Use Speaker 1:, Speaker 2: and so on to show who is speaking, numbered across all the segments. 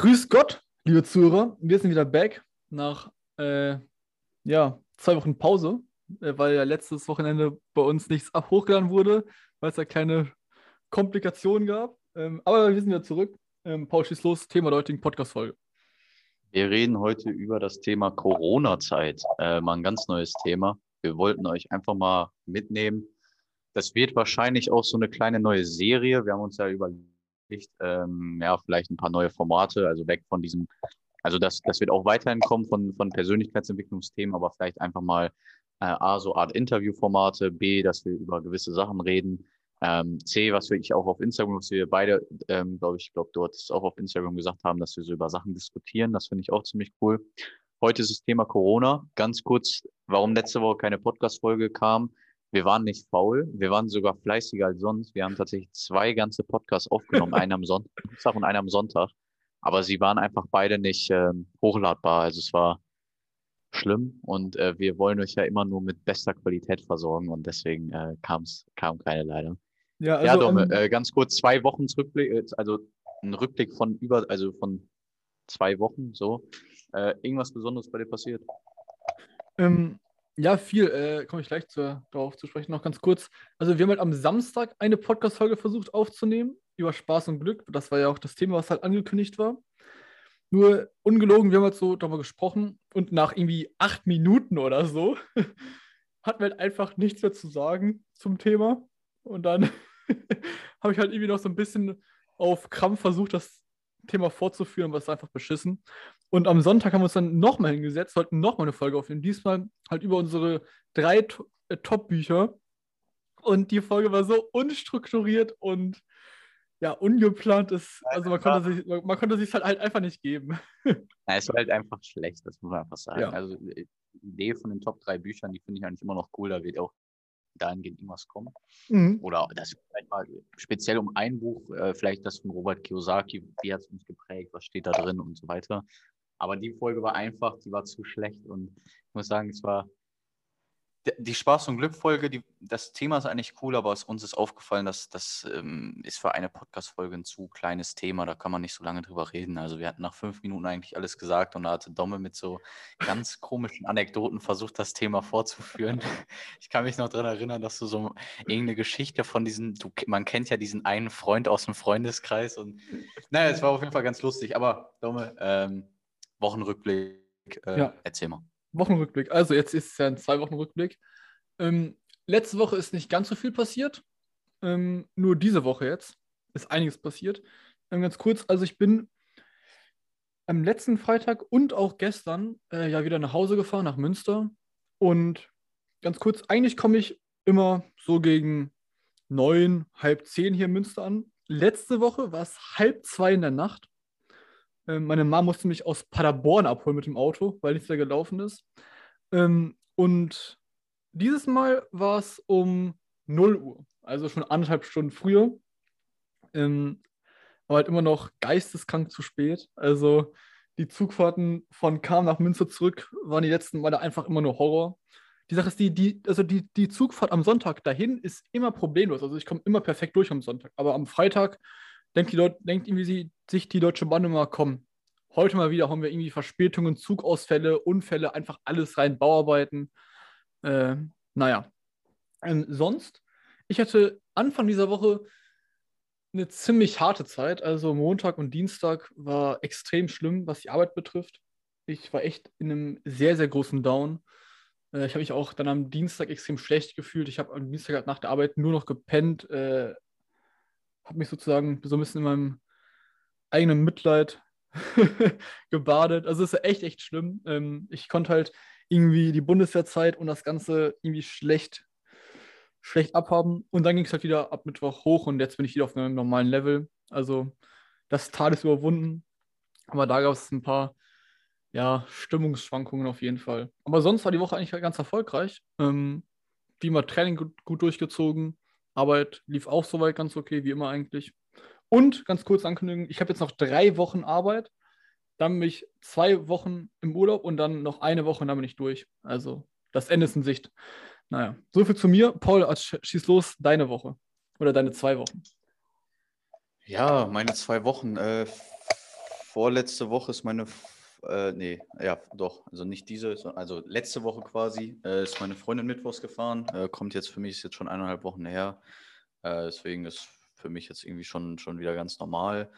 Speaker 1: Grüß Gott, liebe Zuhörer. Wir sind wieder back nach äh, ja, zwei Wochen Pause, äh, weil ja letztes Wochenende bei uns nichts ab hochgeladen wurde, weil es ja kleine Komplikationen gab. Ähm, aber wir sind wieder zurück. Ähm, Paul, schieß los, Thema der heutigen Podcast-Folge.
Speaker 2: Wir reden heute über das Thema Corona-Zeit. Äh, mal ein ganz neues Thema. Wir wollten euch einfach mal mitnehmen. Das wird wahrscheinlich auch so eine kleine neue Serie. Wir haben uns ja überlegt, ähm, ja, vielleicht ein paar neue Formate, also weg von diesem, also das, das wird auch weiterhin kommen von, von Persönlichkeitsentwicklungsthemen, aber vielleicht einfach mal äh, A, so Art Interviewformate, B, dass wir über gewisse Sachen reden, ähm, C, was wir ich auch auf Instagram, was wir beide, ähm, glaube ich, glaube, dort ist auch auf Instagram gesagt haben, dass wir so über Sachen diskutieren. Das finde ich auch ziemlich cool. Heute ist das Thema Corona. Ganz kurz, warum letzte Woche keine Podcast-Folge kam. Wir waren nicht faul, wir waren sogar fleißiger als sonst. Wir haben tatsächlich zwei ganze Podcasts aufgenommen, einen am Sonntag und einen am Sonntag. Aber sie waren einfach beide nicht ähm, hochladbar. Also es war schlimm und äh, wir wollen euch ja immer nur mit bester Qualität versorgen und deswegen äh, kam's, kam keine leider. Ja, also, ja Dome, ähm, äh, ganz kurz zwei Wochen Rückblick, äh, also ein Rückblick von über, also von zwei Wochen so. Äh, irgendwas Besonderes bei dir passiert?
Speaker 1: Ähm, ja, viel. Äh, Komme ich gleich zu, darauf zu sprechen. Noch ganz kurz. Also, wir haben halt am Samstag eine Podcast-Folge versucht aufzunehmen über Spaß und Glück. Das war ja auch das Thema, was halt angekündigt war. Nur ungelogen, wir haben halt so darüber gesprochen und nach irgendwie acht Minuten oder so hatten wir halt einfach nichts mehr zu sagen zum Thema. Und dann habe ich halt irgendwie noch so ein bisschen auf Krampf versucht, das Thema fortzuführen, was einfach beschissen. Und am Sonntag haben wir uns dann nochmal hingesetzt, wollten nochmal eine Folge aufnehmen. Diesmal halt über unsere drei äh, Top-Bücher. Und die Folge war so unstrukturiert und ja, ungeplant ist, also man konnte sich, man konnte sich halt, halt einfach nicht geben.
Speaker 2: Ja, es war halt einfach schlecht, das muss man einfach sagen. Ja. Also die Idee von den Top 3 Büchern, die finde ich eigentlich immer noch cool, da wird auch dahingehend irgendwas kommen. Mhm. Oder das vielleicht mal speziell um ein Buch, äh, vielleicht das von Robert Kiyosaki, wie hat es uns geprägt, was steht da drin und so weiter. Aber die Folge war einfach, die war zu schlecht und ich muss sagen, es war die Spaß- und Glück-Folge, das Thema ist eigentlich cool, aber uns ist aufgefallen, dass das ähm, ist für eine Podcast-Folge ein zu kleines Thema. Da kann man nicht so lange drüber reden. Also wir hatten nach fünf Minuten eigentlich alles gesagt und da hatte Domme mit so ganz komischen Anekdoten versucht, das Thema vorzuführen. Ich kann mich noch daran erinnern, dass du so irgendeine Geschichte von diesen, du, man kennt ja diesen einen Freund aus dem Freundeskreis und naja, es war auf jeden Fall ganz lustig. Aber Domme, ähm, Wochenrückblick, äh, ja. erzähl mal.
Speaker 1: Wochenrückblick. Also jetzt ist es ja ein zwei Wochen Rückblick. Ähm, letzte Woche ist nicht ganz so viel passiert. Ähm, nur diese Woche jetzt ist einiges passiert. Ähm, ganz kurz, also ich bin am letzten Freitag und auch gestern äh, ja wieder nach Hause gefahren, nach Münster. Und ganz kurz, eigentlich komme ich immer so gegen neun, halb zehn hier in Münster an. Letzte Woche war es halb zwei in der Nacht. Ähm, meine Mama musste mich aus Paderborn abholen mit dem Auto, weil nichts mehr gelaufen ist. Ähm, und dieses Mal war es um 0 Uhr, also schon anderthalb Stunden früher. Ähm, aber halt immer noch geisteskrank zu spät. Also die Zugfahrten von Kam nach Münster zurück waren die letzten Male einfach immer nur Horror. Die Sache ist, die, die, also die, die Zugfahrt am Sonntag dahin ist immer problemlos. Also ich komme immer perfekt durch am Sonntag. Aber am Freitag denkt, die Leute, denkt irgendwie sie, sich die Deutsche Bahn immer, komm, heute mal wieder haben wir irgendwie Verspätungen, Zugausfälle, Unfälle, einfach alles rein, Bauarbeiten. Äh, naja. Ähm, sonst, ich hatte Anfang dieser Woche eine ziemlich harte Zeit. Also Montag und Dienstag war extrem schlimm, was die Arbeit betrifft. Ich war echt in einem sehr, sehr großen Down. Äh, ich habe mich auch dann am Dienstag extrem schlecht gefühlt. Ich habe am Dienstag nach der Arbeit nur noch gepennt, äh, habe mich sozusagen so ein bisschen in meinem eigenen Mitleid gebadet. Also es ist echt, echt schlimm. Ähm, ich konnte halt irgendwie die Bundeswehrzeit und das Ganze irgendwie schlecht, schlecht abhaben. Und dann ging es halt wieder ab Mittwoch hoch und jetzt bin ich wieder auf einem normalen Level. Also das Tal ist überwunden. Aber da gab es ein paar ja, Stimmungsschwankungen auf jeden Fall. Aber sonst war die Woche eigentlich ganz erfolgreich. Ähm, wie immer Training gut, gut durchgezogen. Arbeit lief auch soweit ganz okay, wie immer eigentlich. Und ganz kurz ankündigen, ich habe jetzt noch drei Wochen Arbeit, dann bin ich zwei Wochen im Urlaub und dann noch eine Woche und dann bin ich durch. Also das Ende ist in Sicht. Naja, soviel zu mir. Paul, schieß los, deine Woche oder deine zwei Wochen.
Speaker 2: Ja, meine zwei Wochen. Äh, vorletzte Woche ist meine, äh, nee, ja, doch, also nicht diese, also letzte Woche quasi, äh, ist meine Freundin mittwochs gefahren. Äh, kommt jetzt für mich, ist jetzt schon eineinhalb Wochen her. Äh, deswegen ist für mich jetzt irgendwie schon, schon wieder ganz normal.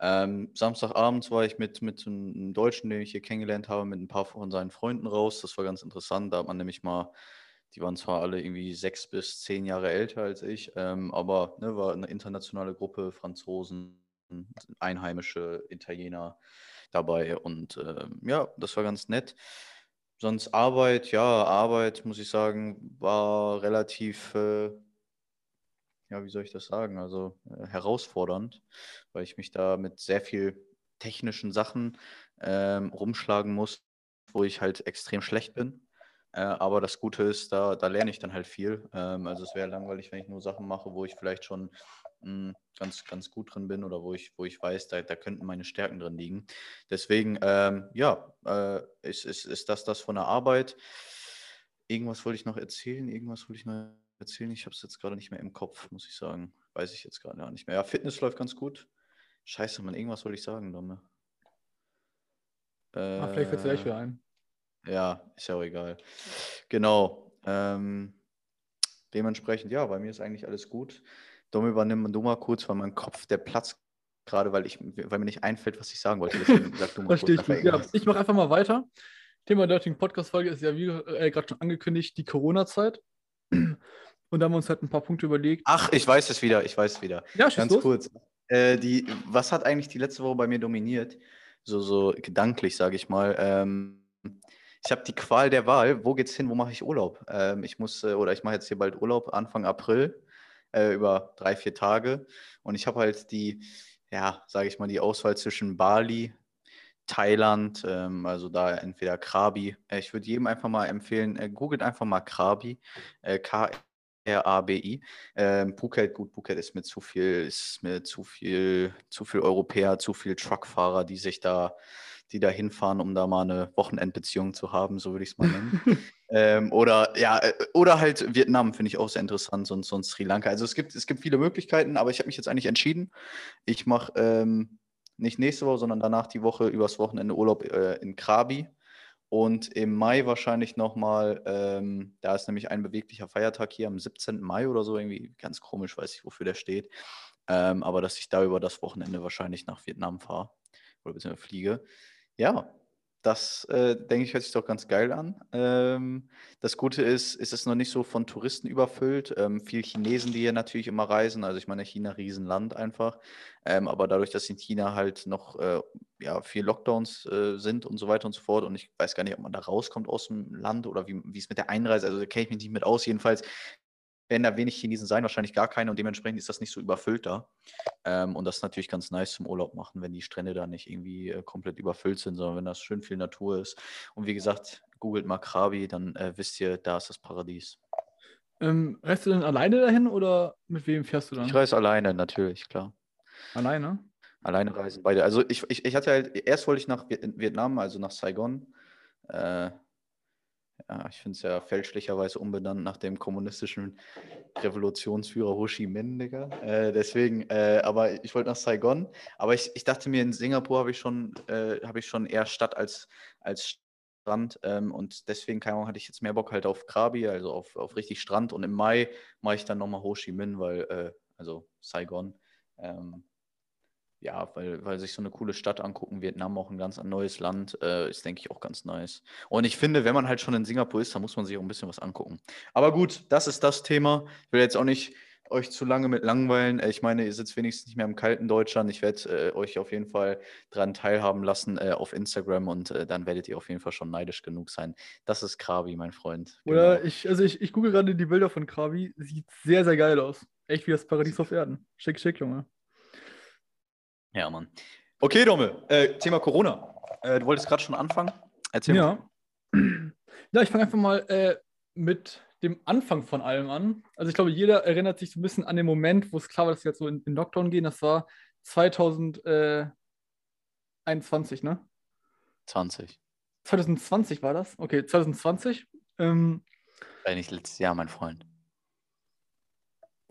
Speaker 2: Ähm, Samstagabends war ich mit, mit einem Deutschen, den ich hier kennengelernt habe, mit ein paar von seinen Freunden raus. Das war ganz interessant. Da hat man nämlich mal, die waren zwar alle irgendwie sechs bis zehn Jahre älter als ich, ähm, aber ne, war eine internationale Gruppe, Franzosen, einheimische Italiener dabei. Und äh, ja, das war ganz nett. Sonst Arbeit, ja, Arbeit, muss ich sagen, war relativ, äh, ja, wie soll ich das sagen, also äh, herausfordernd, weil ich mich da mit sehr viel technischen Sachen ähm, rumschlagen muss, wo ich halt extrem schlecht bin. Äh, aber das Gute ist, da, da lerne ich dann halt viel. Ähm, also es wäre langweilig, wenn ich nur Sachen mache, wo ich vielleicht schon mh, hm, ganz, ganz gut drin bin oder wo ich, wo ich weiß, da, da könnten meine Stärken drin liegen. Deswegen, ähm, ja, äh, ist, ist, ist das das von der Arbeit. Irgendwas wollte ich noch erzählen, irgendwas wollte ich noch erzählen. Ich habe es jetzt gerade nicht mehr im Kopf, muss ich sagen. Weiß ich jetzt gerade nicht mehr. Ja, Fitness läuft ganz gut. Scheiße, man, irgendwas wollte ich sagen, Domme.
Speaker 1: Äh, ah, vielleicht fällt es gleich wieder ein.
Speaker 2: Ja, ist ja auch egal. Genau. Ähm, dementsprechend, ja, bei mir ist eigentlich alles gut. Dom, übernimm du mal kurz, weil mein Kopf, der Platz gerade, weil, ich, weil mir nicht einfällt, was ich sagen wollte.
Speaker 1: Deswegen sag du mal Verstehe kurz, ich. Ja, ich mache einfach mal weiter. Thema der heutigen Podcast-Folge ist ja, wie äh, gerade schon angekündigt, die Corona-Zeit. Und da haben wir uns halt ein paar Punkte überlegt.
Speaker 2: Ach, ich weiß es wieder, ich weiß es wieder.
Speaker 1: Ja,
Speaker 2: Ganz los. kurz. Äh, die, was hat eigentlich die letzte Woche bei mir dominiert? So, so gedanklich, sage ich mal. Ähm, ich habe die Qual der Wahl. Wo geht's hin? Wo mache ich Urlaub? Ähm, ich muss, äh, oder ich mache jetzt hier bald Urlaub Anfang April äh, über drei, vier Tage. Und ich habe halt die, ja, sage ich mal, die Auswahl zwischen Bali, Thailand, ähm, also da entweder Krabi. Äh, ich würde jedem einfach mal empfehlen, äh, googelt einfach mal Krabi, äh, K R-A-B-I. Ähm, Phuket, gut, Phuket ist mir zu viel, ist mir zu viel, zu viel Europäer, zu viel Truckfahrer, die sich da die da hinfahren, um da mal eine Wochenendbeziehung zu haben, so würde ich es mal nennen. ähm, oder ja, äh, oder halt Vietnam finde ich auch sehr interessant, sonst, sonst Sri Lanka. Also es gibt, es gibt viele Möglichkeiten, aber ich habe mich jetzt eigentlich entschieden. Ich mache ähm, nicht nächste Woche, sondern danach die Woche übers Wochenende Urlaub äh, in Krabi. Und im Mai wahrscheinlich nochmal, ähm, da ist nämlich ein beweglicher Feiertag hier am 17. Mai oder so, irgendwie ganz komisch, weiß ich, wofür der steht. Ähm, aber dass ich da über das Wochenende wahrscheinlich nach Vietnam fahre oder beziehungsweise fliege. Ja, das, äh, denke ich, hört sich doch ganz geil an. Ähm, das Gute ist, ist es noch nicht so von Touristen überfüllt. Ähm, viel Chinesen, die hier natürlich immer reisen. Also ich meine, China Riesenland einfach. Ähm, aber dadurch, dass in China halt noch äh, ja, viel Lockdowns äh, sind und so weiter und so fort. Und ich weiß gar nicht, ob man da rauskommt aus dem Land oder wie, es mit der Einreise, also da kenne ich mich nicht mit aus. Jedenfalls werden da wenig Chinesen sein, wahrscheinlich gar keine und dementsprechend ist das nicht so überfüllt da. Ähm, und das ist natürlich ganz nice zum Urlaub machen, wenn die Strände da nicht irgendwie äh, komplett überfüllt sind, sondern wenn das schön viel Natur ist. Und wie gesagt, googelt mal Krabi, dann äh, wisst ihr, da ist das Paradies.
Speaker 1: Ähm, reist du denn alleine dahin oder mit wem fährst du dann?
Speaker 2: Ich reise alleine, natürlich, klar.
Speaker 1: Alleine?
Speaker 2: Alleine reisen beide. Also ich, ich, ich hatte halt, erst wollte ich nach Vietnam, also nach Saigon. Äh, ja, ich finde es ja fälschlicherweise umbenannt nach dem kommunistischen Revolutionsführer Ho Chi Minh, Digga. Äh, deswegen, äh, aber ich wollte nach Saigon. Aber ich, ich dachte mir, in Singapur habe ich schon, äh, habe ich schon eher Stadt als, als Strand. Ähm, und deswegen, keine Ahnung, hatte ich jetzt mehr Bock halt auf Krabi, also auf, auf richtig Strand. Und im Mai mache ich dann nochmal Ho Chi Minh, weil, äh, also Saigon. Ähm, ja, weil, weil sich so eine coole Stadt angucken, Vietnam auch ein ganz neues Land, äh, ist, denke ich, auch ganz nice. Und ich finde, wenn man halt schon in Singapur ist, dann muss man sich auch ein bisschen was angucken. Aber gut, das ist das Thema. Ich will jetzt auch nicht euch zu lange mit langweilen. Äh, ich meine, ihr sitzt wenigstens nicht mehr im kalten Deutschland. Ich werde äh, euch auf jeden Fall daran teilhaben lassen äh, auf Instagram und äh, dann werdet ihr auf jeden Fall schon neidisch genug sein. Das ist Krabi, mein Freund.
Speaker 1: Oder genau. ich, also ich, ich google gerade die Bilder von Krabi. Sieht sehr, sehr geil aus. Echt wie das Paradies auf Erden. Schick, schick, Junge.
Speaker 2: Ja, Mann. Okay, Domme, äh, Thema Corona. Äh, du wolltest gerade schon anfangen.
Speaker 1: Erzähl ja. mal. Ja, ich fange einfach mal äh, mit dem Anfang von allem an. Also ich glaube, jeder erinnert sich so ein bisschen an den Moment, wo es klar war, dass wir jetzt so in, in Lockdown gehen. Das war 2021, ne?
Speaker 2: 20.
Speaker 1: 2020 war das? Okay, 2020. Ähm,
Speaker 2: Eigentlich letztes Jahr, mein Freund.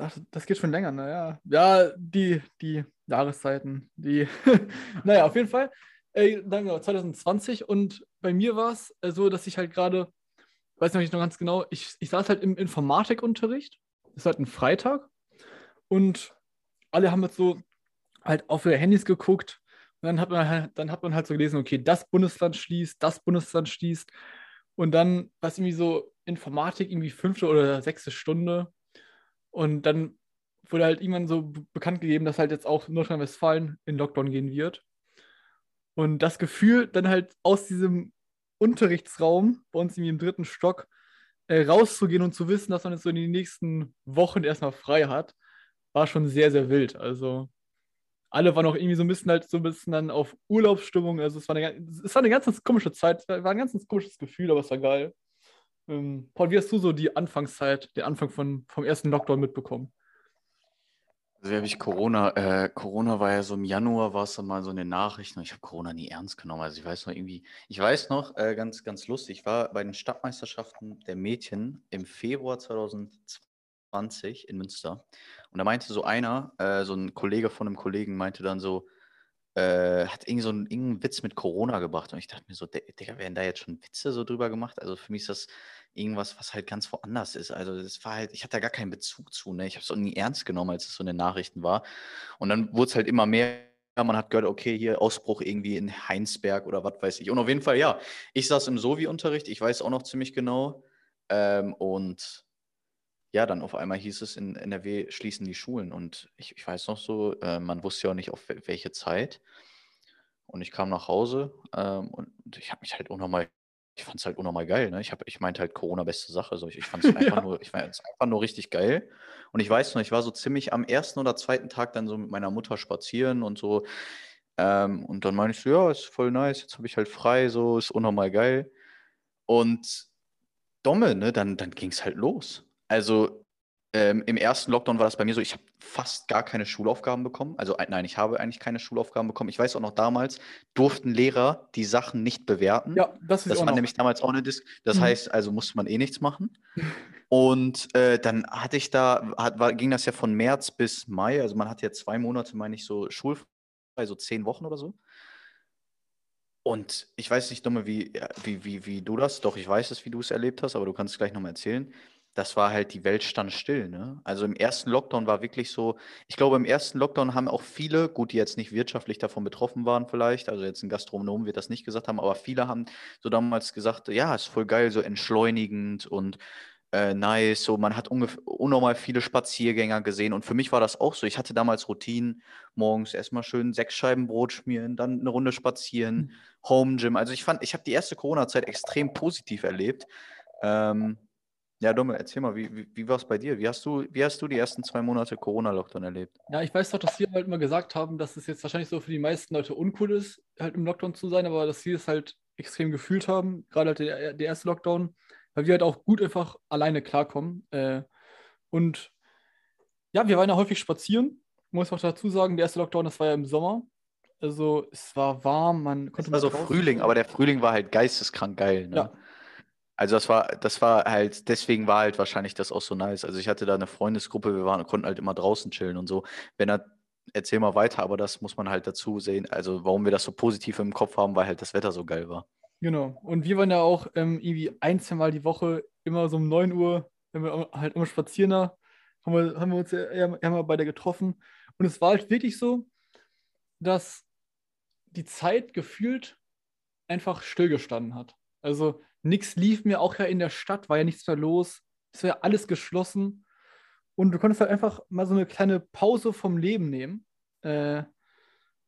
Speaker 1: Ach, das geht schon länger, naja. Ja, die, die Jahreszeiten, die. naja, auf jeden Fall. Ey, danke, 2020 und bei mir war es äh, so, dass ich halt gerade, weiß noch nicht noch ganz genau, ich, ich saß halt im Informatikunterricht, das ist halt ein Freitag und alle haben jetzt so halt auf ihre Handys geguckt und dann hat man halt, dann hat man halt so gelesen, okay, das Bundesland schließt, das Bundesland schließt und dann war es irgendwie so Informatik, irgendwie fünfte oder sechste Stunde und dann wurde halt irgendwann so bekannt gegeben, dass halt jetzt auch Nordrhein-Westfalen in Lockdown gehen wird. Und das Gefühl, dann halt aus diesem Unterrichtsraum, bei uns im dritten Stock, äh, rauszugehen und zu wissen, dass man jetzt so in den nächsten Wochen erstmal frei hat, war schon sehr, sehr wild. Also alle waren auch irgendwie so ein bisschen halt so ein bisschen dann auf Urlaubsstimmung. Also es war eine, es war eine ganz komische Zeit, war ein ganz komisches Gefühl, aber es war geil. Ähm, Paul, wie hast du so die Anfangszeit, den Anfang von, vom ersten Lockdown mitbekommen?
Speaker 2: Also habe ich Corona, äh, Corona war ja so im Januar, war es dann mal so eine Nachricht und ich habe Corona nie ernst genommen. Also ich weiß noch irgendwie, ich weiß noch, äh, ganz, ganz lustig, ich war bei den Stadtmeisterschaften der Mädchen im Februar 2020 in Münster und da meinte so einer, äh, so ein Kollege von einem Kollegen meinte dann so, äh, hat irgendwie so einen, irgendeinen Witz mit Corona gebracht und ich dachte mir so, Digga, werden da jetzt schon Witze so drüber gemacht? Also für mich ist das irgendwas, was halt ganz woanders ist. Also das war halt, ich hatte da gar keinen Bezug zu. Ne? Ich habe es auch nie ernst genommen, als es so in den Nachrichten war. Und dann wurde es halt immer mehr. Man hat gehört, okay, hier Ausbruch irgendwie in Heinsberg oder was weiß ich. Und auf jeden Fall, ja, ich saß im Sovi-Unterricht, ich weiß auch noch ziemlich genau. Ähm, und ja, dann auf einmal hieß es, in NRW schließen die Schulen. Und ich, ich weiß noch so, äh, man wusste ja auch nicht, auf welche Zeit. Und ich kam nach Hause ähm, und ich habe mich halt unnormal ich fand es halt unnormal geil. Ne? Ich, ich meinte halt Corona beste Sache. So. Ich, ich fand es einfach, ja. nur, ich einfach nur richtig geil. Und ich weiß noch, ich war so ziemlich am ersten oder zweiten Tag dann so mit meiner Mutter spazieren und so. Ähm, und dann meine ich so, ja, ist voll nice, jetzt habe ich halt frei, so, ist unnormal geil. Und Domme, ne, dann, dann ging es halt los. Also ähm, Im ersten Lockdown war das bei mir so, ich habe fast gar keine Schulaufgaben bekommen. Also nein, ich habe eigentlich keine Schulaufgaben bekommen. Ich weiß auch noch damals, durften Lehrer die Sachen nicht bewerten.
Speaker 1: Ja, das ist
Speaker 2: Das
Speaker 1: war
Speaker 2: noch. nämlich damals auch eine Disk. Das mhm. heißt, also musste man eh nichts machen. Und äh, dann hatte ich da, hat, war, ging das ja von März bis Mai. Also man hat ja zwei Monate, meine ich, so schulfrei, so zehn Wochen oder so. Und ich weiß nicht, Dumme, wie, wie, wie, wie du das, doch ich weiß es, wie du es erlebt hast, aber du kannst es gleich nochmal erzählen das war halt, die Welt stand still. Ne? Also im ersten Lockdown war wirklich so, ich glaube, im ersten Lockdown haben auch viele, gut, die jetzt nicht wirtschaftlich davon betroffen waren vielleicht, also jetzt ein Gastronom wird das nicht gesagt haben, aber viele haben so damals gesagt, ja, ist voll geil, so entschleunigend und äh, nice, so man hat unnormal viele Spaziergänger gesehen und für mich war das auch so. Ich hatte damals Routinen, morgens erstmal schön sechs Scheiben Brot schmieren, dann eine Runde spazieren, mhm. Home Gym. Also ich fand, ich habe die erste Corona-Zeit extrem positiv erlebt. Ähm, ja, Dumme, erzähl mal, wie, wie, wie war es bei dir? Wie hast, du, wie hast du die ersten zwei Monate Corona-Lockdown erlebt?
Speaker 1: Ja, ich weiß doch, dass wir halt immer gesagt haben, dass es jetzt wahrscheinlich so für die meisten Leute uncool ist, halt im Lockdown zu sein, aber dass sie es halt extrem gefühlt haben, gerade halt der, der erste Lockdown, weil wir halt auch gut einfach alleine klarkommen. Äh, und ja, wir waren ja häufig spazieren. Ich muss auch dazu sagen, der erste Lockdown, das war ja im Sommer. Also es war warm, man
Speaker 2: konnte. Es war so Frühling, aber der Frühling war halt geisteskrank geil. Ne? Ja, also das war, das war halt, deswegen war halt wahrscheinlich das auch so nice. Also ich hatte da eine Freundesgruppe, wir waren, konnten halt immer draußen chillen und so. Wenn er, erzähl mal weiter, aber das muss man halt dazu sehen. Also warum wir das so positiv im Kopf haben, weil halt das Wetter so geil war.
Speaker 1: Genau. Und wir waren ja auch ähm, irgendwie ein, zwei Mal die Woche immer so um 9 Uhr, wenn wir halt immer spazieren da, haben wir, haben wir uns ja immer beide getroffen. Und es war halt wirklich so, dass die Zeit gefühlt einfach stillgestanden hat. Also nichts lief mir auch ja in der Stadt, war ja nichts mehr los. Es war ja alles geschlossen. Und du konntest halt einfach mal so eine kleine Pause vom Leben nehmen. Äh,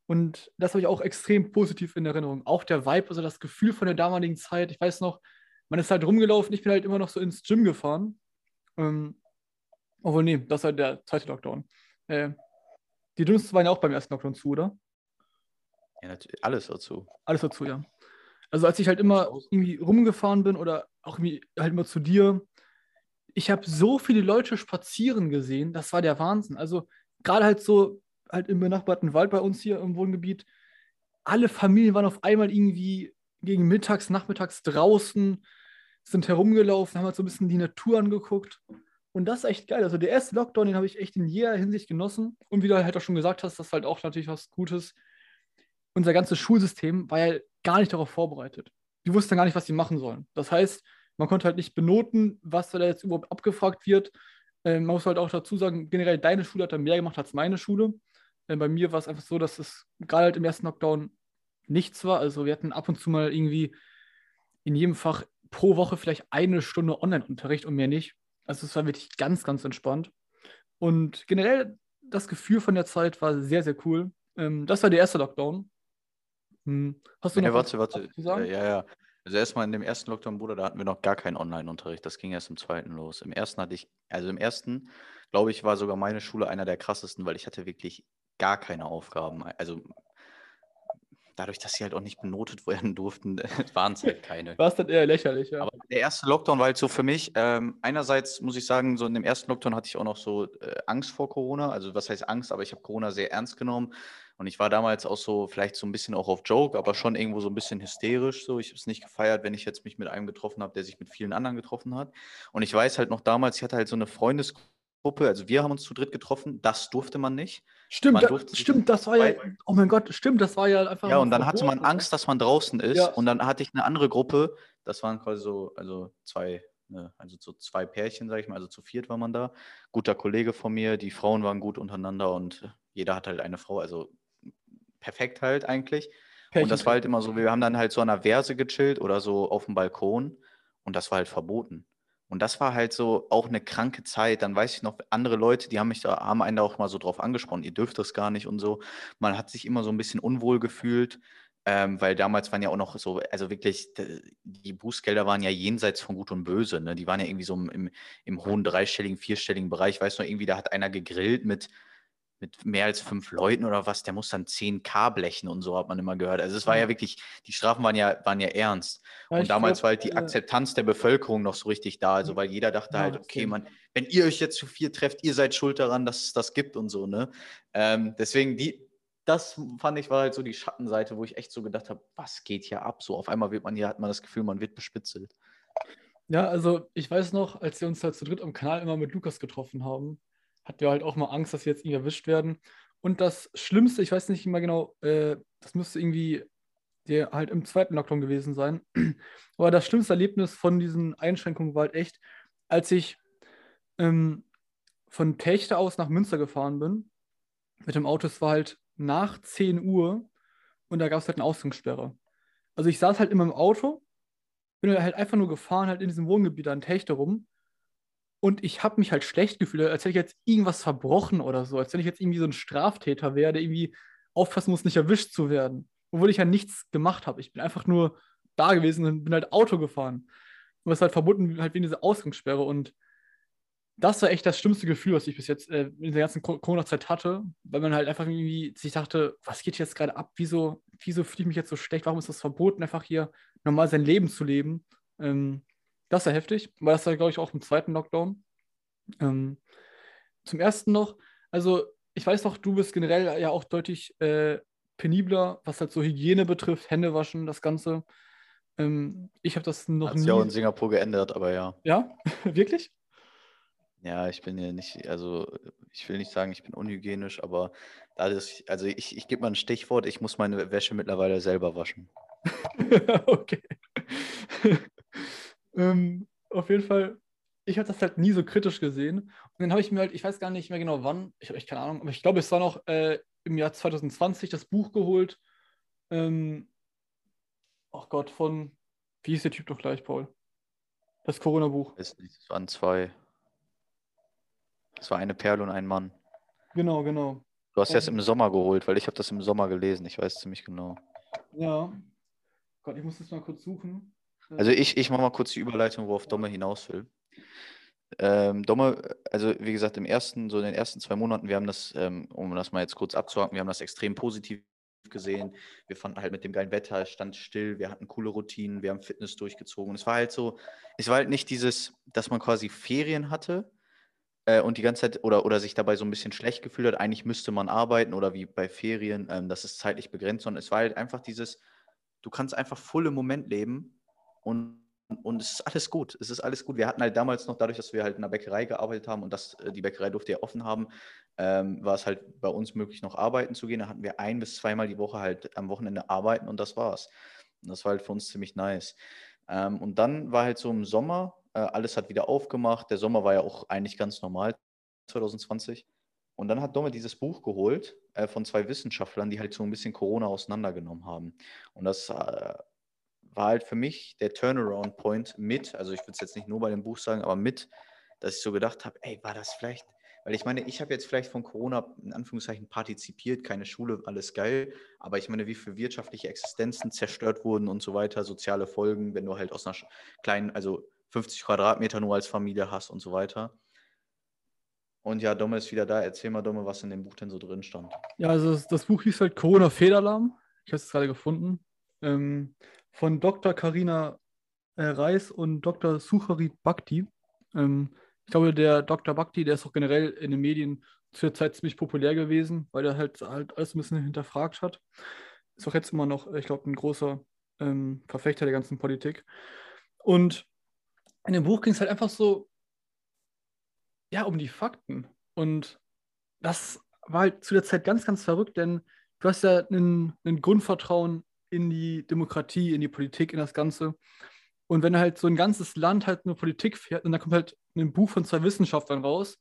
Speaker 1: und das habe ich auch extrem positiv in Erinnerung. Auch der Vibe, also das Gefühl von der damaligen Zeit. Ich weiß noch, man ist halt rumgelaufen, ich bin halt immer noch so ins Gym gefahren. Ähm, obwohl, nee, das war halt der zweite Lockdown. Äh, die Gyms waren ja auch beim ersten Lockdown zu, oder?
Speaker 2: Ja, natürlich. Alles dazu.
Speaker 1: Alles dazu, ja. Also als ich halt immer irgendwie rumgefahren bin oder auch irgendwie halt immer zu dir, ich habe so viele Leute spazieren gesehen, das war der Wahnsinn. Also gerade halt so halt im benachbarten Wald bei uns hier im Wohngebiet, alle Familien waren auf einmal irgendwie gegen mittags, nachmittags draußen, sind herumgelaufen, haben halt so ein bisschen die Natur angeguckt. Und das ist echt geil. Also der erste Lockdown, den habe ich echt in jeder Hinsicht genossen. Und wie du halt auch schon gesagt hast, das ist halt auch natürlich was Gutes unser ganzes Schulsystem war ja gar nicht darauf vorbereitet. Die wussten gar nicht, was sie machen sollen. Das heißt, man konnte halt nicht benoten, was da jetzt überhaupt abgefragt wird. Ähm, man muss halt auch dazu sagen, generell deine Schule hat da mehr gemacht als meine Schule. Ähm, bei mir war es einfach so, dass es gerade halt im ersten Lockdown nichts war. Also wir hatten ab und zu mal irgendwie in jedem Fach pro Woche vielleicht eine Stunde Online-Unterricht und mehr nicht. Also es war wirklich ganz, ganz entspannt. Und generell das Gefühl von der Zeit war sehr, sehr cool. Ähm, das war der erste Lockdown.
Speaker 2: Hm. Hast du noch nee, warte, warte. zu sagen? Ja, ja. Also erstmal in dem ersten Lockdown, Bruder, da hatten wir noch gar keinen Online-Unterricht. Das ging erst im zweiten los. Im ersten hatte ich, also im ersten, glaube ich, war sogar meine Schule einer der krassesten, weil ich hatte wirklich gar keine Aufgaben. Also dadurch, dass sie halt auch nicht benotet werden durften, waren es halt keine.
Speaker 1: War es dann eher lächerlich, ja.
Speaker 2: Aber der erste Lockdown war halt so für mich, ähm, einerseits muss ich sagen, so in dem ersten Lockdown hatte ich auch noch so äh, Angst vor Corona. Also was heißt Angst, aber ich habe Corona sehr ernst genommen. Und ich war damals auch so, vielleicht so ein bisschen auch auf Joke, aber schon irgendwo so ein bisschen hysterisch. So, ich habe es nicht gefeiert, wenn ich jetzt mich mit einem getroffen habe, der sich mit vielen anderen getroffen hat. Und ich weiß halt noch damals, ich hatte halt so eine Freundesgruppe Gruppe, also wir haben uns zu dritt getroffen, das durfte man nicht.
Speaker 1: Stimmt, man da, stimmt, das war ja, oh mein Gott, stimmt, das war ja einfach.
Speaker 2: Ja, und dann hatte man Angst, dass man draußen ist. Ja. Und dann hatte ich eine andere Gruppe, das waren quasi so, also zwei, ne, also so zwei Pärchen, sag ich mal, also zu viert war man da. Guter Kollege von mir, die Frauen waren gut untereinander und jeder hat halt eine Frau, also perfekt halt eigentlich. Pärchen und das war halt immer so, wir haben dann halt so an der Verse gechillt oder so auf dem Balkon und das war halt verboten. Und das war halt so auch eine kranke Zeit. Dann weiß ich noch, andere Leute, die haben mich da, haben einen da auch mal so drauf angesprochen, ihr dürft das gar nicht und so. Man hat sich immer so ein bisschen unwohl gefühlt, ähm, weil damals waren ja auch noch so, also wirklich, die Bußgelder waren ja jenseits von Gut und Böse. Ne? Die waren ja irgendwie so im, im hohen dreistelligen, vierstelligen Bereich. Weißt du, irgendwie, da hat einer gegrillt mit mit mehr als fünf Leuten oder was, der muss dann 10k blechen und so, hat man immer gehört. Also es war ja wirklich, die Strafen waren ja, waren ja ernst. Ja, und damals glaub, war halt die äh, Akzeptanz der Bevölkerung noch so richtig da, also weil jeder dachte ja, halt, okay, man, wenn ihr euch jetzt zu viel trefft, ihr seid schuld daran, dass es das gibt und so, ne? Ähm, deswegen, die, das fand ich war halt so die Schattenseite, wo ich echt so gedacht habe, was geht hier ab? So auf einmal wird man hier, hat man das Gefühl, man wird bespitzelt.
Speaker 1: Ja, also ich weiß noch, als wir uns halt zu dritt am Kanal immer mit Lukas getroffen haben, hatten wir halt auch mal Angst, dass wir jetzt irgendwie erwischt werden. Und das Schlimmste, ich weiß nicht mehr genau, äh, das müsste irgendwie der halt im zweiten Lockdown gewesen sein. Aber das schlimmste Erlebnis von diesen Einschränkungen war halt echt, als ich ähm, von Techte aus nach Münster gefahren bin. Mit dem Auto, es war halt nach 10 Uhr und da gab es halt eine Ausgangssperre. Also ich saß halt immer im Auto, bin halt einfach nur gefahren, halt in diesem Wohngebiet an Techte rum und ich habe mich halt schlecht gefühlt, als hätte ich jetzt irgendwas verbrochen oder so, als wenn ich jetzt irgendwie so ein Straftäter wäre, der irgendwie aufpassen muss, nicht erwischt zu werden. Obwohl ich ja nichts gemacht habe. Ich bin einfach nur da gewesen und bin halt Auto gefahren. Und das ist halt verbunden halt wie diese Ausgangssperre. Und das war echt das schlimmste Gefühl, was ich bis jetzt äh, in der ganzen Corona-Zeit hatte, weil man halt einfach irgendwie sich dachte, was geht jetzt gerade ab? Wieso, wieso fühle ich mich jetzt so schlecht? Warum ist das verboten, einfach hier normal sein Leben zu leben? Ähm, das war heftig, weil das war, glaube ich, auch im zweiten Lockdown. Ähm, zum ersten noch, also ich weiß noch, du bist generell ja auch deutlich äh, penibler, was halt so Hygiene betrifft, Hände waschen, das Ganze. Ähm, ich habe das noch Hat's nie.
Speaker 2: ja auch in Singapur geändert, aber ja.
Speaker 1: Ja, wirklich?
Speaker 2: Ja, ich bin ja nicht, also ich will nicht sagen, ich bin unhygienisch, aber da ist, also ich, ich gebe mal ein Stichwort, ich muss meine Wäsche mittlerweile selber waschen.
Speaker 1: okay. Ähm, auf jeden Fall, ich habe das halt nie so kritisch gesehen. Und dann habe ich mir halt, ich weiß gar nicht mehr genau wann, ich habe echt keine Ahnung, aber ich glaube, es war noch äh, im Jahr 2020 das Buch geholt. Ähm, oh Gott, von, wie hieß der Typ doch gleich, Paul? Das Corona-Buch.
Speaker 2: Es waren zwei. Es war eine Perle und ein Mann.
Speaker 1: Genau, genau.
Speaker 2: Du hast es im Sommer geholt, weil ich habe das im Sommer gelesen. Ich weiß ziemlich genau.
Speaker 1: Ja. Gott, ich muss das mal kurz suchen.
Speaker 2: Also ich, ich mache mal kurz die Überleitung, worauf Domme hinaus will. Ähm, Domme, also wie gesagt, im ersten, so in den ersten zwei Monaten, wir haben das, ähm, um das mal jetzt kurz abzuhaken, wir haben das extrem positiv gesehen. Wir fanden halt mit dem geilen Wetter, es stand still, wir hatten coole Routinen, wir haben Fitness durchgezogen. Es war halt so, es war halt nicht dieses, dass man quasi Ferien hatte äh, und die ganze Zeit oder, oder sich dabei so ein bisschen schlecht gefühlt hat, eigentlich müsste man arbeiten oder wie bei Ferien, ähm, das ist zeitlich begrenzt, sondern es war halt einfach dieses, du kannst einfach voll im Moment leben und und es ist alles gut. Es ist alles gut. Wir hatten halt damals noch, dadurch, dass wir halt in der Bäckerei gearbeitet haben und dass äh, die Bäckerei durfte ja offen haben, ähm, war es halt bei uns möglich, noch arbeiten zu gehen. Da hatten wir ein bis zweimal die Woche halt am Wochenende arbeiten und das war's. Und das war halt für uns ziemlich nice. Ähm, und dann war halt so im Sommer, äh, alles hat wieder aufgemacht. Der Sommer war ja auch eigentlich ganz normal, 2020. Und dann hat Domme dieses Buch geholt äh, von zwei Wissenschaftlern, die halt so ein bisschen Corona auseinandergenommen haben. Und das äh, war halt für mich der Turnaround-Point mit, also ich würde es jetzt nicht nur bei dem Buch sagen, aber mit, dass ich so gedacht habe, ey, war das vielleicht, weil ich meine, ich habe jetzt vielleicht von Corona in Anführungszeichen partizipiert, keine Schule, alles geil, aber ich meine, wie viele wirtschaftliche Existenzen zerstört wurden und so weiter, soziale Folgen, wenn du halt aus einer kleinen, also 50 Quadratmeter nur als Familie hast und so weiter. Und ja, Domme ist wieder da. Erzähl mal, Domme, was in dem Buch denn so drin stand.
Speaker 1: Ja, also das, Buch hieß halt Corona-Fehlalarm. Ich habe es gerade gefunden. Ähm, von Dr. Karina äh, Reis und Dr. Sucharit Bhakti. Ähm, ich glaube, der Dr. Bhakti, der ist auch generell in den Medien zur Zeit ziemlich populär gewesen, weil er halt, halt alles ein bisschen hinterfragt hat. Ist auch jetzt immer noch, ich glaube, ein großer ähm, Verfechter der ganzen Politik. Und in dem Buch ging es halt einfach so, ja, um die Fakten. Und das war halt zu der Zeit ganz, ganz verrückt, denn du hast ja ein Grundvertrauen in die Demokratie, in die Politik, in das Ganze. Und wenn halt so ein ganzes Land halt eine Politik fährt, und dann kommt halt ein Buch von zwei Wissenschaftlern raus,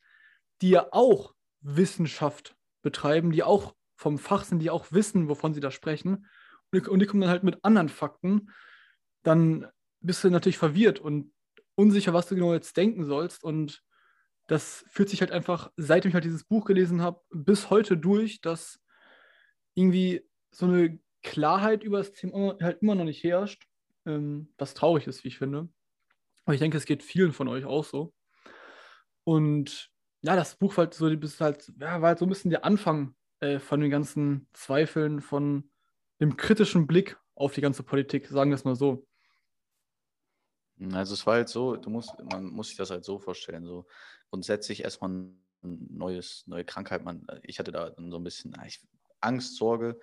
Speaker 1: die ja auch Wissenschaft betreiben, die auch vom Fach sind, die auch wissen, wovon sie da sprechen, und die, und die kommen dann halt mit anderen Fakten, dann bist du natürlich verwirrt und unsicher, was du genau jetzt denken sollst. Und das fühlt sich halt einfach, seitdem ich halt dieses Buch gelesen habe, bis heute durch, dass irgendwie so eine Klarheit über das Thema halt immer noch nicht herrscht, ähm, was traurig ist, wie ich finde. Aber ich denke, es geht vielen von euch auch so. Und ja, das Buch war halt so, halt, ja, war halt so ein bisschen der Anfang äh, von den ganzen Zweifeln, von dem kritischen Blick auf die ganze Politik, sagen wir es mal so.
Speaker 2: Also es war halt so, du musst, man muss sich das halt so vorstellen, so grundsätzlich erstmal ein neues, neue Krankheit, man, ich hatte da so ein bisschen Angst, Sorge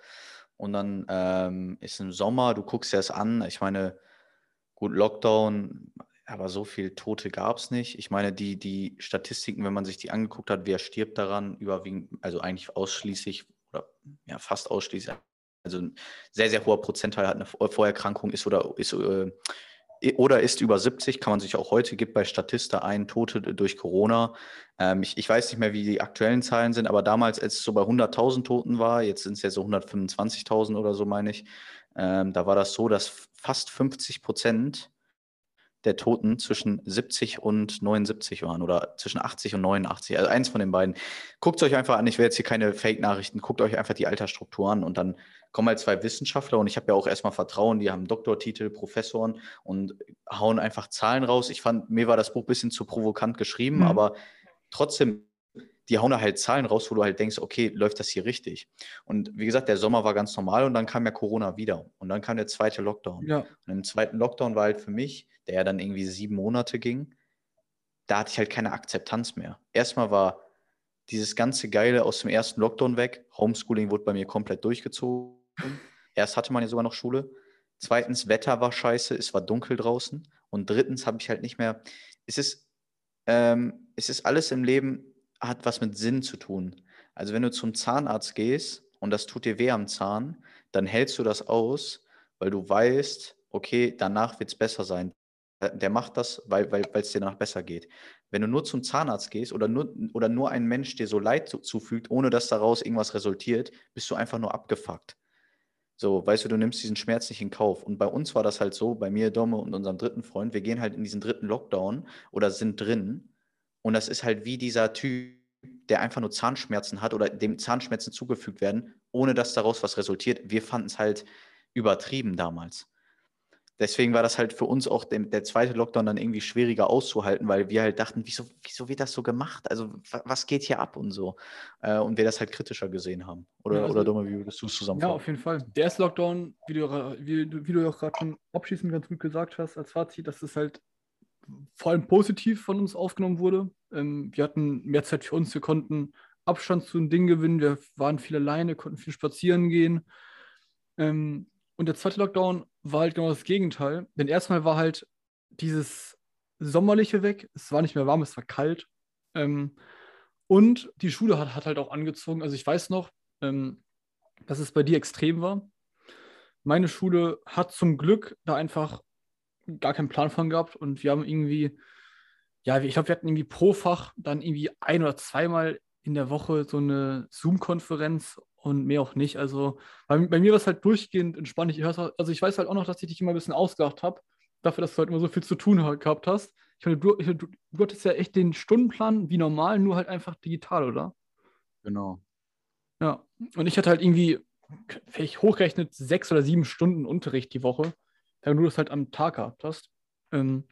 Speaker 2: und dann ähm, ist im Sommer, du guckst dir das an. Ich meine, gut, Lockdown, aber so viele Tote gab es nicht. Ich meine, die, die Statistiken, wenn man sich die angeguckt hat, wer stirbt daran, überwiegend, also eigentlich ausschließlich oder ja, fast ausschließlich. Also ein sehr, sehr hoher Prozentteil hat eine Vorerkrankung, ist oder ist äh, oder ist über 70, kann man sich auch heute, gibt bei Statista ein, Tote durch Corona. Ähm, ich, ich, weiß nicht mehr, wie die aktuellen Zahlen sind, aber damals, als es so bei 100.000 Toten war, jetzt sind es ja so 125.000 oder so, meine ich, ähm, da war das so, dass fast 50 Prozent der Toten zwischen 70 und 79 waren oder zwischen 80 und 89, also eins von den beiden. Guckt es euch einfach an, ich will jetzt hier keine Fake-Nachrichten, guckt euch einfach die Altersstruktur an und dann kommen halt zwei Wissenschaftler und ich habe ja auch erstmal Vertrauen, die haben Doktortitel, Professoren und hauen einfach Zahlen raus. Ich fand, mir war das Buch ein bisschen zu provokant geschrieben, mhm. aber trotzdem, die hauen da halt Zahlen raus, wo du halt denkst, okay, läuft das hier richtig? Und wie gesagt, der Sommer war ganz normal und dann kam ja Corona wieder und dann kam der zweite Lockdown. Ja. Und im zweiten Lockdown war halt für mich, der ja dann irgendwie sieben Monate ging, da hatte ich halt keine Akzeptanz mehr. Erstmal war dieses ganze Geile aus dem ersten Lockdown weg. Homeschooling wurde bei mir komplett durchgezogen. Erst hatte man ja sogar noch Schule. Zweitens, Wetter war scheiße, es war dunkel draußen. Und drittens habe ich halt nicht mehr. Es ist, ähm, es ist alles im Leben, hat was mit Sinn zu tun. Also, wenn du zum Zahnarzt gehst und das tut dir weh am Zahn, dann hältst du das aus, weil du weißt, okay, danach wird es besser sein. Der macht das, weil es weil, dir danach besser geht. Wenn du nur zum Zahnarzt gehst oder nur, oder nur ein Mensch dir so Leid zufügt, ohne dass daraus irgendwas resultiert, bist du einfach nur abgefuckt. So, weißt du, du nimmst diesen Schmerz nicht in Kauf. Und bei uns war das halt so, bei mir, Domme und unserem dritten Freund, wir gehen halt in diesen dritten Lockdown oder sind drin. Und das ist halt wie dieser Typ, der einfach nur Zahnschmerzen hat oder dem Zahnschmerzen zugefügt werden, ohne dass daraus was resultiert. Wir fanden es halt übertrieben damals deswegen war das halt für uns auch der, der, zweite Lockdown dann irgendwie schwieriger auszuhalten, weil wir halt dachten, wieso, wieso wird das so gemacht? Also was geht hier ab und so? Äh, und wir das halt kritischer gesehen haben. Oder, ja, also, oder Dumme, wie würdest du es zusammenfassen?
Speaker 1: Ja, auf jeden Fall. Der erste Lockdown, wie du, wie, wie du auch gerade schon abschließend ganz gut gesagt hast, als Fazit, dass es halt vor allem positiv von uns aufgenommen wurde. Ähm, wir hatten mehr Zeit für uns, wir konnten Abstand zu den Dingen gewinnen, wir waren viel alleine, konnten viel spazieren gehen. Ähm, und der zweite Lockdown war halt genau das Gegenteil. Denn erstmal war halt dieses Sommerliche weg. Es war nicht mehr warm, es war kalt. Ähm, und die Schule hat, hat, halt auch angezogen. Also ich weiß noch, ähm, dass es bei dir extrem war. Meine Schule hat zum Glück da einfach gar keinen Plan von gehabt und wir haben irgendwie, ja, ich glaube, wir hatten irgendwie pro Fach dann irgendwie ein oder zweimal in der Woche so eine Zoom-Konferenz und mehr auch nicht. Also bei, bei mir war es halt durchgehend entspannt. Ich, also ich weiß halt auch noch, dass ich dich immer ein bisschen ausgedacht habe, dafür, dass du halt immer so viel zu tun gehabt hast. Ich meine, du, du, du hattest ja echt den Stundenplan wie normal, nur halt einfach digital, oder?
Speaker 2: Genau.
Speaker 1: Ja, und ich hatte halt irgendwie, vielleicht hochgerechnet, sechs oder sieben Stunden Unterricht die Woche, wenn du das halt am Tag gehabt hast. Ähm,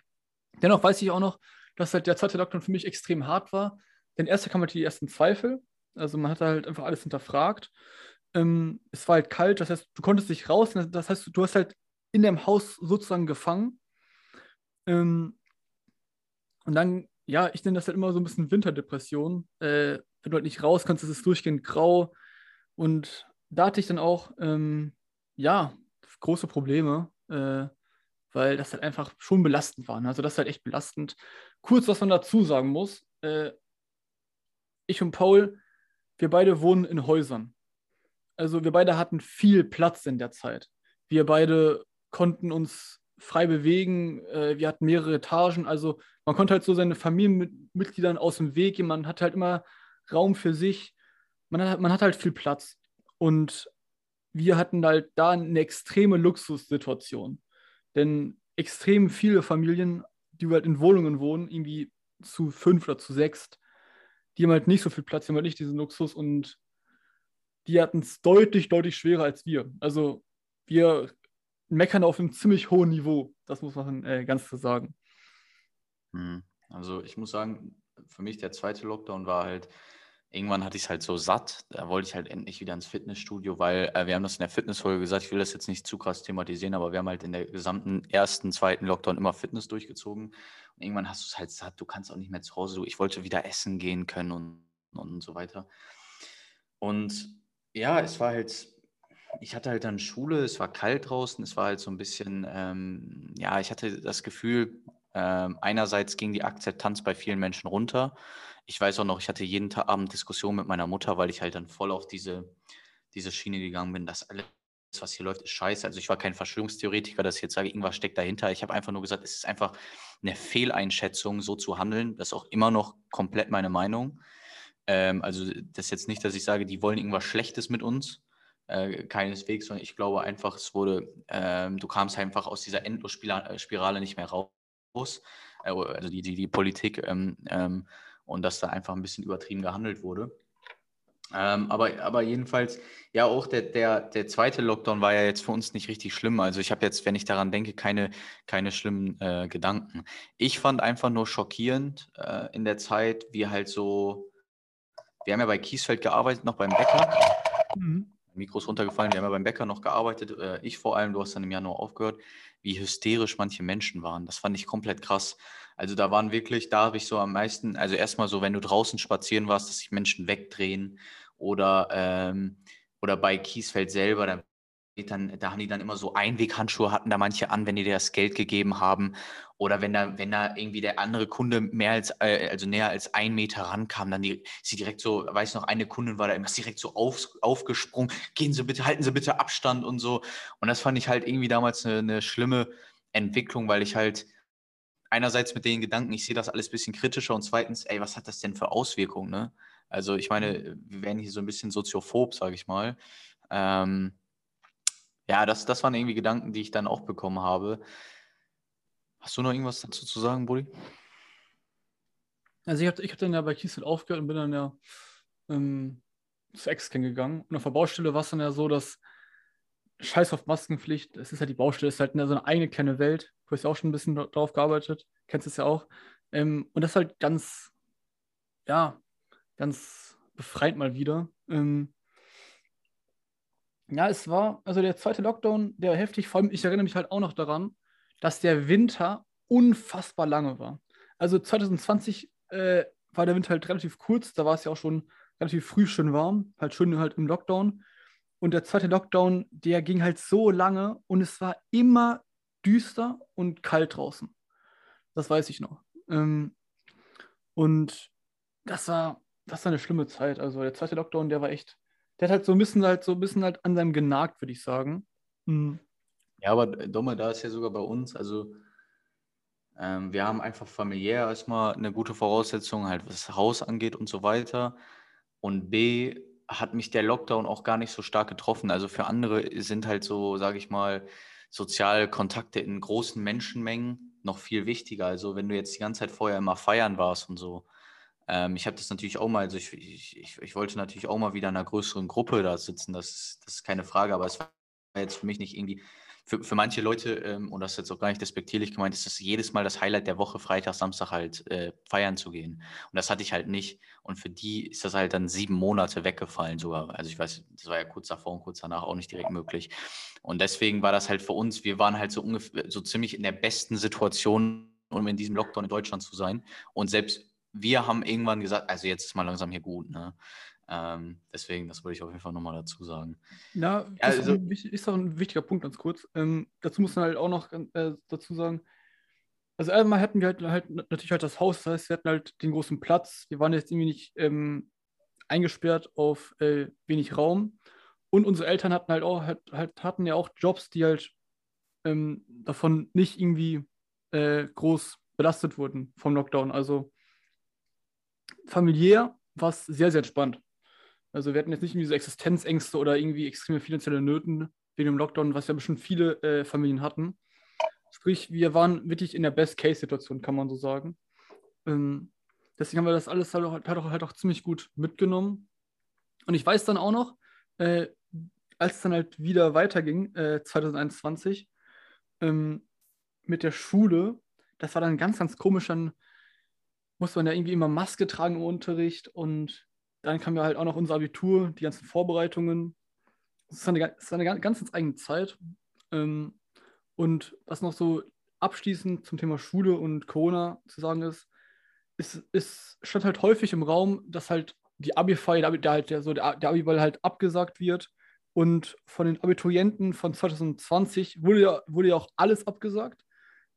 Speaker 1: dennoch weiß ich auch noch, dass halt der zweite Lockdown für mich extrem hart war. Denn erst kam halt die ersten Zweifel. Also man hat halt einfach alles hinterfragt. Ähm, es war halt kalt, das heißt, du konntest nicht raus. Das heißt, du hast halt in dem Haus sozusagen gefangen. Ähm, und dann, ja, ich nenne das halt immer so ein bisschen Winterdepression. Äh, wenn du halt nicht raus kannst, ist es durchgehend grau. Und da hatte ich dann auch, ähm, ja, große Probleme, äh, weil das halt einfach schon belastend war. Ne? Also das ist halt echt belastend. Kurz, was man dazu sagen muss. Äh, ich und Paul, wir beide wohnen in Häusern. Also wir beide hatten viel Platz in der Zeit. Wir beide konnten uns frei bewegen. Äh, wir hatten mehrere Etagen. Also man konnte halt so seine Familienmitgliedern aus dem Weg gehen. Man hatte halt immer Raum für sich. Man hat, man hat halt viel Platz. Und wir hatten halt da eine extreme Luxussituation. Denn extrem viele Familien, die halt in Wohnungen wohnen, irgendwie zu fünf oder zu sechs, die haben halt nicht so viel Platz, die haben halt nicht diesen Luxus und die hatten es deutlich, deutlich schwerer als wir. Also wir meckern auf einem ziemlich hohen Niveau, das muss man äh, ganz klar sagen.
Speaker 2: Hm. Also ich muss sagen, für mich der zweite Lockdown war halt, irgendwann hatte ich es halt so satt, da wollte ich halt endlich wieder ins Fitnessstudio, weil äh, wir haben das in der Fitnessfolge gesagt, ich will das jetzt nicht zu krass thematisieren, aber wir haben halt in der gesamten ersten, zweiten Lockdown immer Fitness durchgezogen. Und irgendwann hast du es halt satt, du kannst auch nicht mehr zu Hause, ich wollte wieder essen gehen können und, und so weiter. Und ja, es war halt, ich hatte halt dann Schule, es war kalt draußen, es war halt so ein bisschen, ähm, ja, ich hatte das Gefühl, ähm, einerseits ging die Akzeptanz bei vielen Menschen runter. Ich weiß auch noch, ich hatte jeden Tag Abend Diskussionen mit meiner Mutter, weil ich halt dann voll auf diese, diese Schiene gegangen bin, dass alles, was hier läuft, ist scheiße. Also ich war kein Verschwörungstheoretiker, dass ich jetzt sage, irgendwas steckt dahinter. Ich habe einfach nur gesagt, es ist einfach eine Fehleinschätzung, so zu handeln. Das ist auch immer noch komplett meine Meinung. Ähm, also das ist jetzt nicht, dass ich sage, die wollen irgendwas Schlechtes mit uns, äh, keineswegs, sondern ich glaube einfach, es wurde, ähm, du kamst einfach aus dieser Endlosspirale nicht mehr raus, äh, also die, die, die Politik, ähm, ähm, und dass da einfach ein bisschen übertrieben gehandelt wurde. Ähm, aber, aber jedenfalls, ja, auch der, der, der zweite Lockdown war ja jetzt für uns nicht richtig schlimm. Also ich habe jetzt, wenn ich daran denke, keine, keine schlimmen äh, Gedanken. Ich fand einfach nur schockierend äh, in der Zeit, wie halt so, wir haben ja bei Kiesfeld gearbeitet, noch beim Bäcker. Mhm. Mikro ist runtergefallen, wir haben ja beim Bäcker noch gearbeitet, äh, ich vor allem, du hast dann im Januar aufgehört, wie hysterisch manche Menschen waren. Das fand ich komplett krass. Also da waren wirklich, da habe ich so am meisten, also erstmal so, wenn du draußen spazieren warst, dass sich Menschen wegdrehen oder, ähm, oder bei Kiesfeld selber, da dann, da haben die dann immer so Einweghandschuhe, hatten da manche an, wenn die dir das Geld gegeben haben. Oder wenn da, wenn da irgendwie der andere Kunde mehr als, äh, also näher als ein Meter rankam, dann die, sie direkt so, weiß noch, eine Kundin war da immer direkt so auf, aufgesprungen, gehen Sie bitte, halten Sie bitte Abstand und so. Und das fand ich halt irgendwie damals eine, eine schlimme Entwicklung, weil ich halt einerseits mit den Gedanken, ich sehe das alles ein bisschen kritischer und zweitens, ey, was hat das denn für Auswirkungen, ne? Also ich meine, wir werden hier so ein bisschen soziophob, sage ich mal. Ähm, ja, das, das waren irgendwie Gedanken, die ich dann auch bekommen habe. Hast du noch irgendwas dazu zu sagen, Bulli?
Speaker 1: Also ich habe ich hab dann ja bei Kiesel aufgehört und bin dann ja ähm, zu Exken gegangen. Und auf der Baustelle war es dann ja so, dass Scheiß auf Maskenpflicht, es ist halt die Baustelle, es ist halt eine, so eine eigene kleine Welt. Du hast ja auch schon ein bisschen darauf gearbeitet, kennst es ja auch. Ähm, und das ist halt ganz, ja, ganz befreit mal wieder. Ähm, ja, es war, also der zweite Lockdown, der war heftig. Vor allem, ich erinnere mich halt auch noch daran, dass der Winter unfassbar lange war. Also 2020 äh, war der Winter halt relativ kurz, da war es ja auch schon relativ früh schön warm, halt schön halt im Lockdown. Und der zweite Lockdown, der ging halt so lange und es war immer düster und kalt draußen. Das weiß ich noch. Ähm, und das war, das war eine schlimme Zeit. Also der zweite Lockdown, der war echt, der hat halt so ein bisschen halt so ein bisschen halt an seinem genagt, würde ich sagen. Mhm.
Speaker 2: Ja, aber Dumme, da ist ja sogar bei uns, also ähm, wir haben einfach familiär erstmal eine gute Voraussetzung, halt was Haus angeht und so weiter. Und B, hat mich der Lockdown auch gar nicht so stark getroffen. Also für andere sind halt so, sage ich mal, soziale Kontakte in großen Menschenmengen noch viel wichtiger. Also wenn du jetzt die ganze Zeit vorher immer feiern warst und so. Ähm, ich habe das natürlich auch mal, also ich, ich, ich, wollte natürlich auch mal wieder in einer größeren Gruppe da sitzen, das, das ist keine Frage, aber es war jetzt für mich nicht irgendwie für, für manche Leute, ähm, und das ist jetzt auch gar nicht despektierlich gemeint, ist das jedes Mal das Highlight der Woche, Freitag, Samstag halt äh, feiern zu gehen. Und das hatte ich halt nicht. Und für die ist das halt dann sieben Monate weggefallen sogar. Also ich weiß, das war ja kurz davor und kurz danach auch nicht direkt möglich. Und deswegen war das halt für uns, wir waren halt so ungefähr, so ziemlich in der besten Situation, um in diesem Lockdown in Deutschland zu sein. Und selbst wir haben irgendwann gesagt, also jetzt ist mal langsam hier gut. Ne? Ähm, deswegen, das wollte ich auf jeden Fall nochmal dazu sagen.
Speaker 1: Ja, ja also, ist, auch ein, wichtiger Punkt, ganz kurz. Ähm, dazu muss man halt auch noch äh, dazu sagen, also einmal hatten wir halt, halt, natürlich halt das Haus, das heißt, wir hatten halt den großen Platz. Wir waren jetzt irgendwie nicht ähm, eingesperrt auf äh, wenig Raum. Und unsere Eltern hatten halt auch, halt, halt hatten ja auch Jobs, die halt ähm, davon nicht irgendwie äh, groß belastet wurden vom Lockdown. Also familiär war es sehr, sehr entspannt. Also wir hatten jetzt nicht irgendwie so Existenzängste oder irgendwie extreme finanzielle Nöten wegen dem Lockdown, was ja bestimmt viele äh, Familien hatten. Sprich, wir waren wirklich in der Best-Case-Situation, kann man so sagen. Ähm, deswegen haben wir das alles halt auch, halt, auch, halt auch ziemlich gut mitgenommen. Und ich weiß dann auch noch, äh, als es dann halt wieder weiterging, äh, 2021, ähm, mit der Schule, das war dann ganz, ganz komisch. Dann musste man ja irgendwie immer Maske tragen im Unterricht und dann kam ja halt auch noch unser Abitur, die ganzen Vorbereitungen. Das ist eine, ist eine ganz, ganz eigene Zeit. Ähm, und was noch so abschließend zum Thema Schule und Corona zu sagen ist, ist, ist stand halt häufig im Raum, dass halt die Abi-Feier, der, halt der, so der, der Abi-Ball halt abgesagt wird. Und von den Abiturienten von 2020 wurde ja, wurde ja auch alles abgesagt.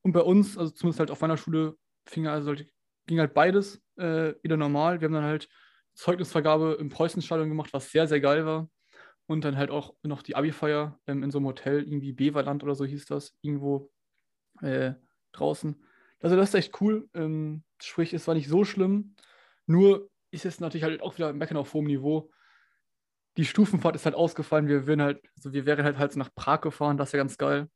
Speaker 1: Und bei uns, also zumindest halt auf meiner Schule, fing also, ging halt beides äh, wieder normal. Wir haben dann halt Zeugnisvergabe im Preußenstadion gemacht, was sehr, sehr geil war. Und dann halt auch noch die Abi-Feier ähm, in so einem Hotel, irgendwie Beverland oder so hieß das, irgendwo äh, draußen. Also das ist echt cool. Ähm, sprich, es war nicht so schlimm. Nur ist es natürlich halt auch wieder Meckern auf hohem Niveau. Die Stufenfahrt ist halt ausgefallen. Wir wären halt, also wir wären halt, halt nach Prag gefahren, das ist ja ganz geil.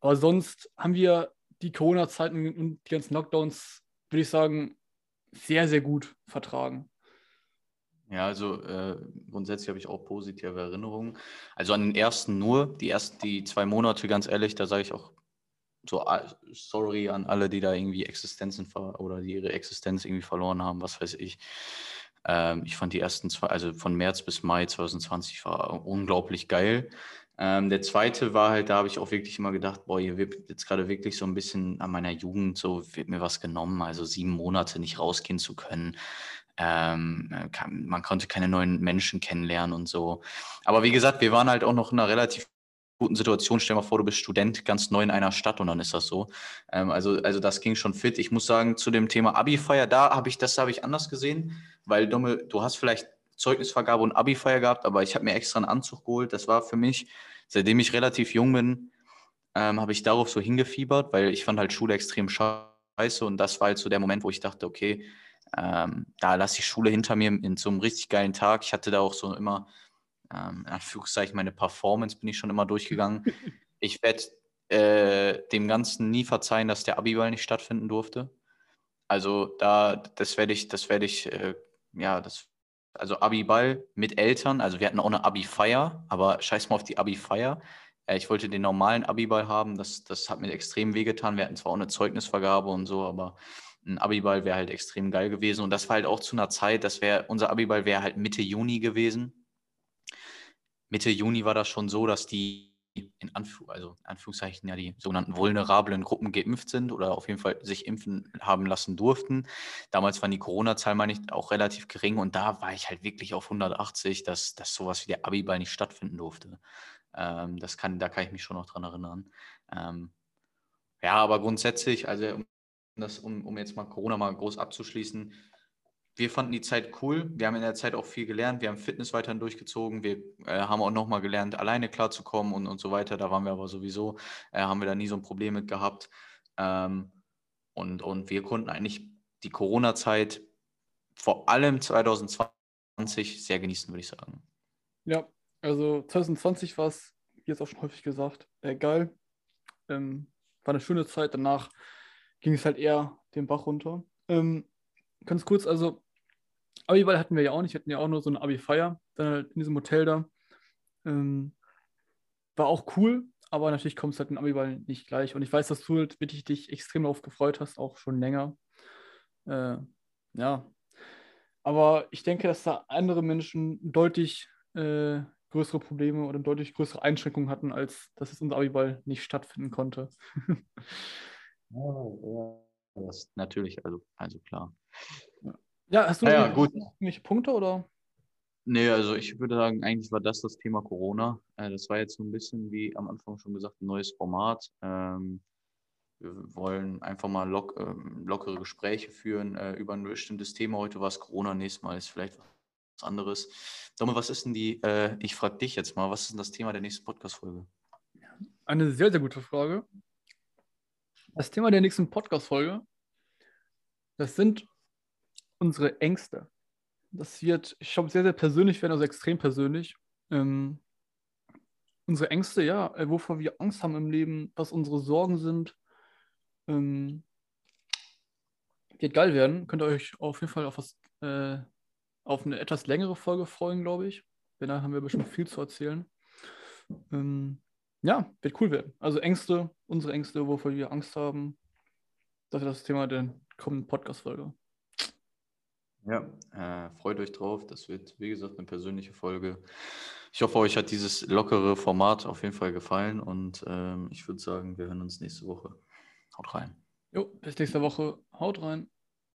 Speaker 1: Aber sonst haben wir die Corona-Zeiten und die ganzen Lockdowns, würde ich sagen, sehr, sehr gut vertragen.
Speaker 2: Ja, also äh, grundsätzlich habe ich auch positive Erinnerungen. Also an den ersten nur, die ersten, die zwei Monate, ganz ehrlich, da sage ich auch so sorry an alle, die da irgendwie Existenzen oder die ihre Existenz irgendwie verloren haben, was weiß ich. Ähm, ich fand die ersten zwei, also von März bis Mai 2020 war unglaublich geil. Ähm, der zweite war halt, da habe ich auch wirklich immer gedacht, boah, hier wird jetzt gerade wirklich so ein bisschen an meiner Jugend, so wird mir was genommen, also sieben Monate nicht rausgehen zu können. Ähm, äh, kann, man konnte keine neuen Menschen kennenlernen und so. Aber wie gesagt, wir waren halt auch noch in einer relativ guten Situation. Stell dir mal vor, du bist Student ganz neu in einer Stadt und dann ist das so. Ähm, also, also das ging schon fit. Ich muss sagen, zu dem Thema Abi-Feier, da habe ich, das habe ich anders gesehen, weil Dumme, du hast vielleicht Zeugnisvergabe und Abi-Feier gehabt, aber ich habe mir extra einen Anzug geholt. Das war für mich, seitdem ich relativ jung bin, ähm, habe ich darauf so hingefiebert, weil ich fand halt Schule extrem scheiße und das war halt so der Moment, wo ich dachte, okay, ähm, da lasse ich Schule hinter mir in so einem richtig geilen Tag. Ich hatte da auch so immer, ähm, in Anführungszeichen, meine Performance bin ich schon immer durchgegangen. ich werde äh, dem Ganzen nie verzeihen, dass der Abiball nicht stattfinden durfte. Also da, das werde ich, das werde ich, äh, ja, das, also Abiball mit Eltern, also wir hatten auch eine Abi-Feier, aber scheiß mal auf die Abi-Feier. Äh, ich wollte den normalen Abiball haben, das, das hat mir extrem wehgetan. Wir hatten zwar auch eine Zeugnisvergabe und so, aber ein Abiball wäre halt extrem geil gewesen. Und das war halt auch zu einer Zeit, das wäre, unser Abiball wäre halt Mitte Juni gewesen. Mitte Juni war das schon so, dass die in Anf also Anführungszeichen ja die sogenannten vulnerablen Gruppen geimpft sind oder auf jeden Fall sich impfen haben lassen durften. Damals waren die Corona-Zahlen, meine ich, auch relativ gering und da war ich halt wirklich auf 180, dass, dass sowas wie der Abiball nicht stattfinden durfte. Ähm, das kann, da kann ich mich schon noch dran erinnern. Ähm, ja, aber grundsätzlich, also das, um, um jetzt mal Corona mal groß abzuschließen, wir fanden die Zeit cool. Wir haben in der Zeit auch viel gelernt. Wir haben Fitness weiterhin durchgezogen. Wir äh, haben auch nochmal gelernt, alleine klarzukommen und, und so weiter. Da waren wir aber sowieso, äh, haben wir da nie so ein Problem mit gehabt. Ähm, und, und wir konnten eigentlich die Corona-Zeit vor allem 2020 sehr genießen, würde ich sagen.
Speaker 1: Ja, also 2020 war es, wie jetzt auch schon häufig gesagt, äh, geil. Ähm, war eine schöne Zeit. Danach ging es halt eher den Bach runter. Ähm, ganz kurz, also Abi-Ball hatten wir ja auch nicht. Wir hatten ja auch nur so eine Abi-Feier, dann halt in diesem Hotel da. Ähm, war auch cool, aber natürlich kommt es halt in Abi-Ball nicht gleich. Und ich weiß, dass du halt wirklich dich extrem darauf gefreut hast, auch schon länger. Äh, ja. Aber ich denke, dass da andere Menschen deutlich äh, größere Probleme oder deutlich größere Einschränkungen hatten, als dass es unser Abi-Ball nicht stattfinden konnte.
Speaker 2: ja. Das natürlich, also, also klar.
Speaker 1: Ja, hast du
Speaker 2: ja, ja, gut.
Speaker 1: irgendwelche Punkte oder?
Speaker 2: Nee, also ich würde sagen, eigentlich war das das Thema Corona. Äh, das war jetzt so ein bisschen, wie am Anfang schon gesagt, ein neues Format. Ähm, wir wollen einfach mal lock, äh, lockere Gespräche führen äh, über ein bestimmtes Thema. Heute war es Corona, nächstes Mal ist vielleicht was anderes. Domme, was ist denn die, äh, ich frage dich jetzt mal, was ist denn das Thema der nächsten Podcast-Folge?
Speaker 1: Eine sehr, sehr gute Frage. Das Thema der nächsten Podcast-Folge, das sind unsere Ängste. Das wird, ich glaube, sehr, sehr persönlich werden, also extrem persönlich. Ähm, unsere Ängste, ja, äh, wovor wir Angst haben im Leben, was unsere Sorgen sind. Ähm, wird geil werden. Könnt ihr euch auf jeden Fall auf, was, äh, auf eine etwas längere Folge freuen, glaube ich. Denn da haben wir bestimmt viel zu erzählen. Ähm, ja, wird cool werden. Also Ängste, unsere Ängste, wovor wir Angst haben. Das ist das Thema der kommenden Podcast-Folge.
Speaker 2: Ja, äh, freut euch drauf. Das wird, wie gesagt, eine persönliche Folge. Ich hoffe, euch hat dieses lockere Format auf jeden Fall gefallen und ähm, ich würde sagen, wir hören uns nächste Woche. Haut rein.
Speaker 1: Jo, bis nächste Woche. Haut rein.